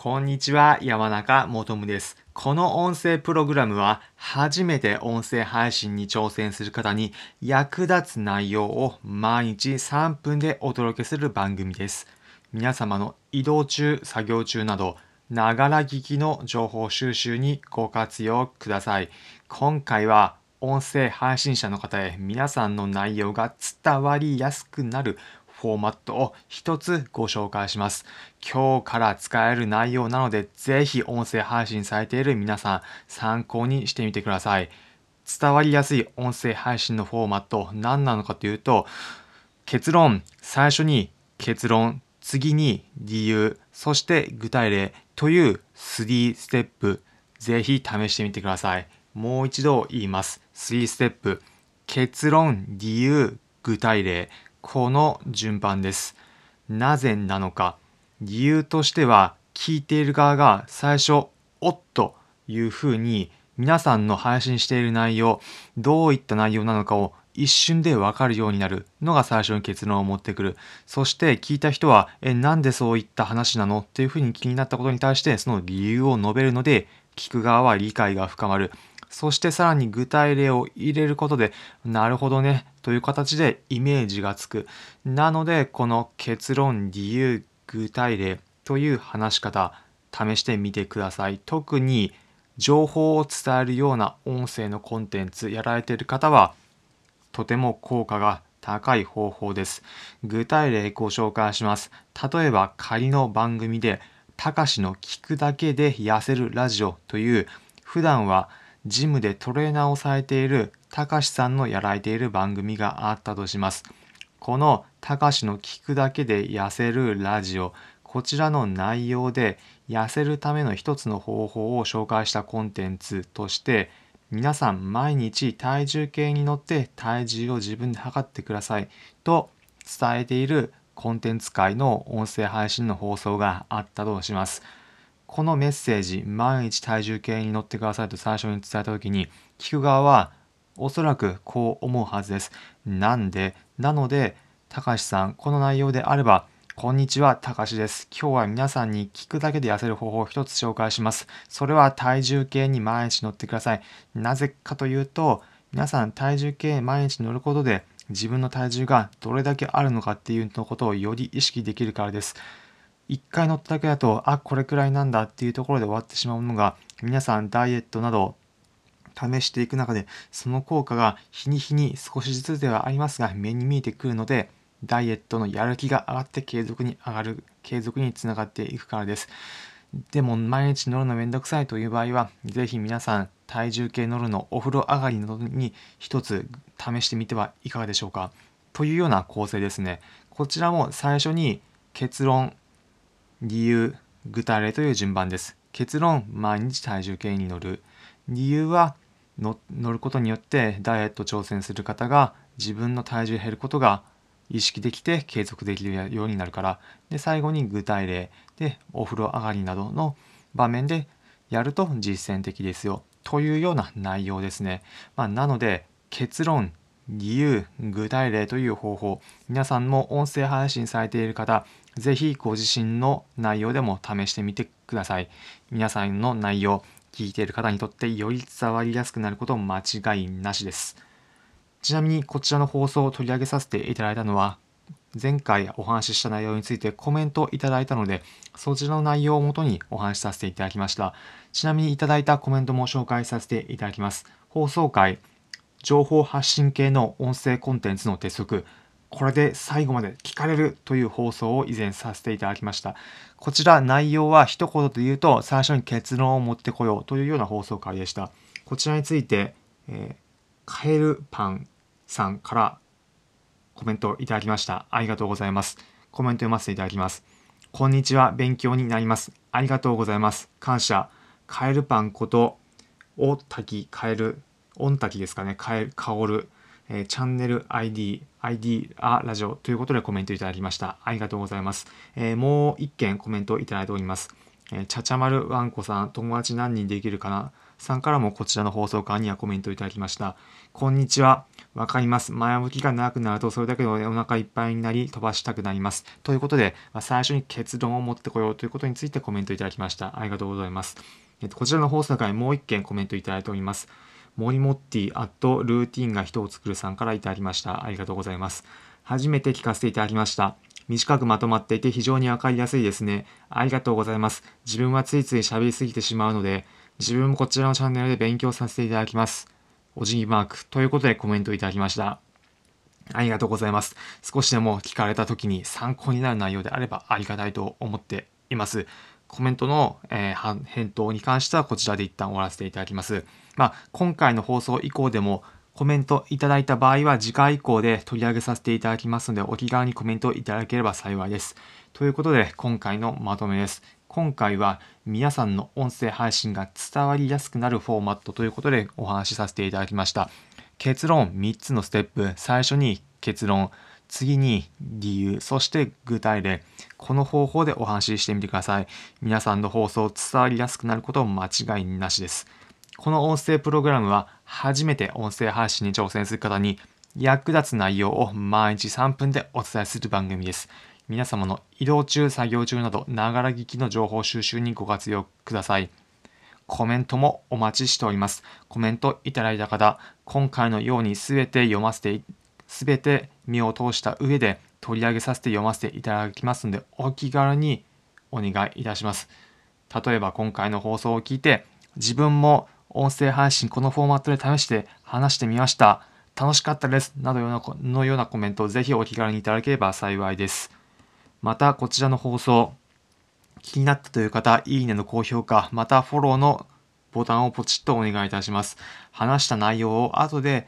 こんにちは、山中もとむです。この音声プログラムは、初めて音声配信に挑戦する方に役立つ内容を毎日3分でお届けする番組です。皆様の移動中、作業中など、ながら聞きの情報収集にご活用ください。今回は、音声配信者の方へ皆さんの内容が伝わりやすくなるフォーマットを一つご紹介します。今日から使える内容なので、ぜひ音声配信されている皆さん参考にしてみてください。伝わりやすい音声配信のフォーマット何なのかというと、結論、最初に結論、次に理由、そして具体例という3ステップ、ぜひ試してみてください。もう一度言います。3ステップ。結論、理由、具体例。この順番です。なぜなのか。理由としては、聞いている側が最初、おっというふうに皆さんの配信している内容、どういった内容なのかを一瞬でわかるようになるのが最初に結論を持ってくる。そして聞いた人は、え、なんでそういった話なの？っていうふうに気になったことに対してその理由を述べるので、聞く側は理解が深まる。そしてさらに具体例を入れることで、なるほどね、という形でイメージがつく。なので、この結論、理由、具体例という話し方、試してみてください。特に、情報を伝えるような音声のコンテンツやられている方は、とても効果が高い方法です。具体例ご紹介します。例えば、仮の番組で、たかしの聞くだけで痩せるラジオという、普段はジムでトレーナーをされているたかしさんのやられている番組があったとします。このたかしの聞くだけで痩せるラジオ、こちらの内容で痩せるための一つの方法を紹介したコンテンツとして皆さん毎日体重計に乗って体重を自分で測ってくださいと伝えているコンテンツ界の音声配信の放送があったとします。このメッセージ、毎日体重計に乗ってくださいと最初に伝えたときに、聞く側はおそらくこう思うはずです。なんで、なので、たかしさん、この内容であれば、こんにちは、たかしです。今日は皆さんに聞くだけで痩せる方法を一つ紹介します。それは体重計に毎日乗ってください。なぜかというと、皆さん体重計毎日乗ることで自分の体重がどれだけあるのかっていうのことをより意識できるからです。1回乗っただけだと、あ、これくらいなんだっていうところで終わってしまうのが、皆さんダイエットなど試していく中で、その効果が日に日に少しずつではありますが、目に見えてくるので、ダイエットのやる気が上がって継続に上がる、継続につながっていくからです。でも、毎日乗るのめんどくさいという場合は、ぜひ皆さん、体重計乗るのお風呂上がりなどに一つ試してみてはいかがでしょうか。というような構成ですね。こちらも最初に結論、理由、具体例という順番です。結論、毎日体重計に乗る。理由は乗ることによってダイエット挑戦する方が自分の体重減ることが意識できて継続できるようになるから。で、最後に具体例でお風呂上がりなどの場面でやると実践的ですよ。というような内容ですね。まあ、なので結論、理由、具体例という方法、皆さんも音声配信されている方、ぜひご自身の内容でも試してみてください。皆さんの内容、聞いている方にとってより伝わりやすくなること間違いなしです。ちなみにこちらの放送を取り上げさせていただいたのは、前回お話しした内容についてコメントをいただいたので、そちらの内容をもとにお話しさせていただきました。ちなみにいただいたコメントも紹介させていただきます。放送回、情報発信系の音声コンテンツの鉄則、これで最後まで聞かれるという放送を以前させていただきました。こちら内容は一言で言うと最初に結論を持ってこようというような放送回でした。こちらについて、えー、カエルパンさんからコメントいただきました。ありがとうございます。コメント読ませていただきます。こんにちは。勉強になります。ありがとうございます。感謝。カエルパンこと、おたきカエル、オンタキですかね。カエル、カオル。えー、チャンネル ID、ID、あ、ラジオということでコメントいただきました。ありがとうございます。えー、もう一件コメントいただいております。えー、ちゃちゃまるわんこさん、友達何人できるかな？さんからもこちらの放送館にはコメントいただきました。こんにちは。わかります。前置きが長くなると、それだけでお腹いっぱいになり、飛ばしたくなります。ということで、まあ、最初に結論を持ってこようということについてコメントいただきました。ありがとうございます。えっと、こちらの放送回もう一件コメントいただいております。モリモッティアットルーティンが人を作るさんからいただきました。ありがとうございます。初めて聞かせていただきました。短くまとまっていて非常にわかりやすいですね。ありがとうございます。自分はついつい喋りすぎてしまうので、自分もこちらのチャンネルで勉強させていただきます。お辞儀マークということでコメントいただきました。ありがとうございます。少しでも聞かれた時に参考になる内容であればありがたいと思っています。コメントの、えー、返答に関してはこちらで一旦終わらせていただきます。まあ、今回の放送以降でもコメントいただいた場合は次回以降で取り上げさせていただきますのでお気軽にコメントいただければ幸いです。ということで今回のまとめです。今回は皆さんの音声配信が伝わりやすくなるフォーマットということでお話しさせていただきました。結論3つのステップ。最初に結論。次に理由、そして具体例。この方法でお話ししてみてください。皆さんの放送伝わりやすくなること間違いなしです。この音声プログラムは初めて音声配信に挑戦する方に役立つ内容を毎日3分でお伝えする番組です。皆様の移動中、作業中など、ながら聞きの情報収集にご活用ください。コメントもお待ちしております。コメントいただいた方、今回のように全て読ませて、全て目を通した上で取り上げさせて読ませていただきますので、お気軽にお願いいたします。例えば今回の放送を聞いて、自分も音声配信このフォーマットで試して話してみました。楽しかったです。などのようなコメントをぜひお気軽にいただければ幸いです。また、こちらの放送、気になったという方、いいねの高評価、またフォローのボタンをポチッとお願いいたします。話した内容を後で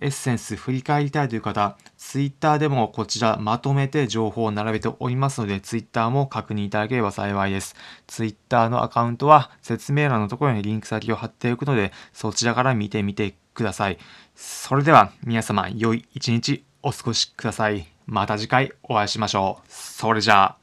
エッセンス振り返りたいという方、Twitter でもこちらまとめて情報を並べておりますので、Twitter も確認いただければ幸いです。Twitter のアカウントは説明欄のところにリンク先を貼っておくので、そちらから見てみてください。それでは皆様、良い一日お過ごしください。また次回お会いしましょう。それじゃあ。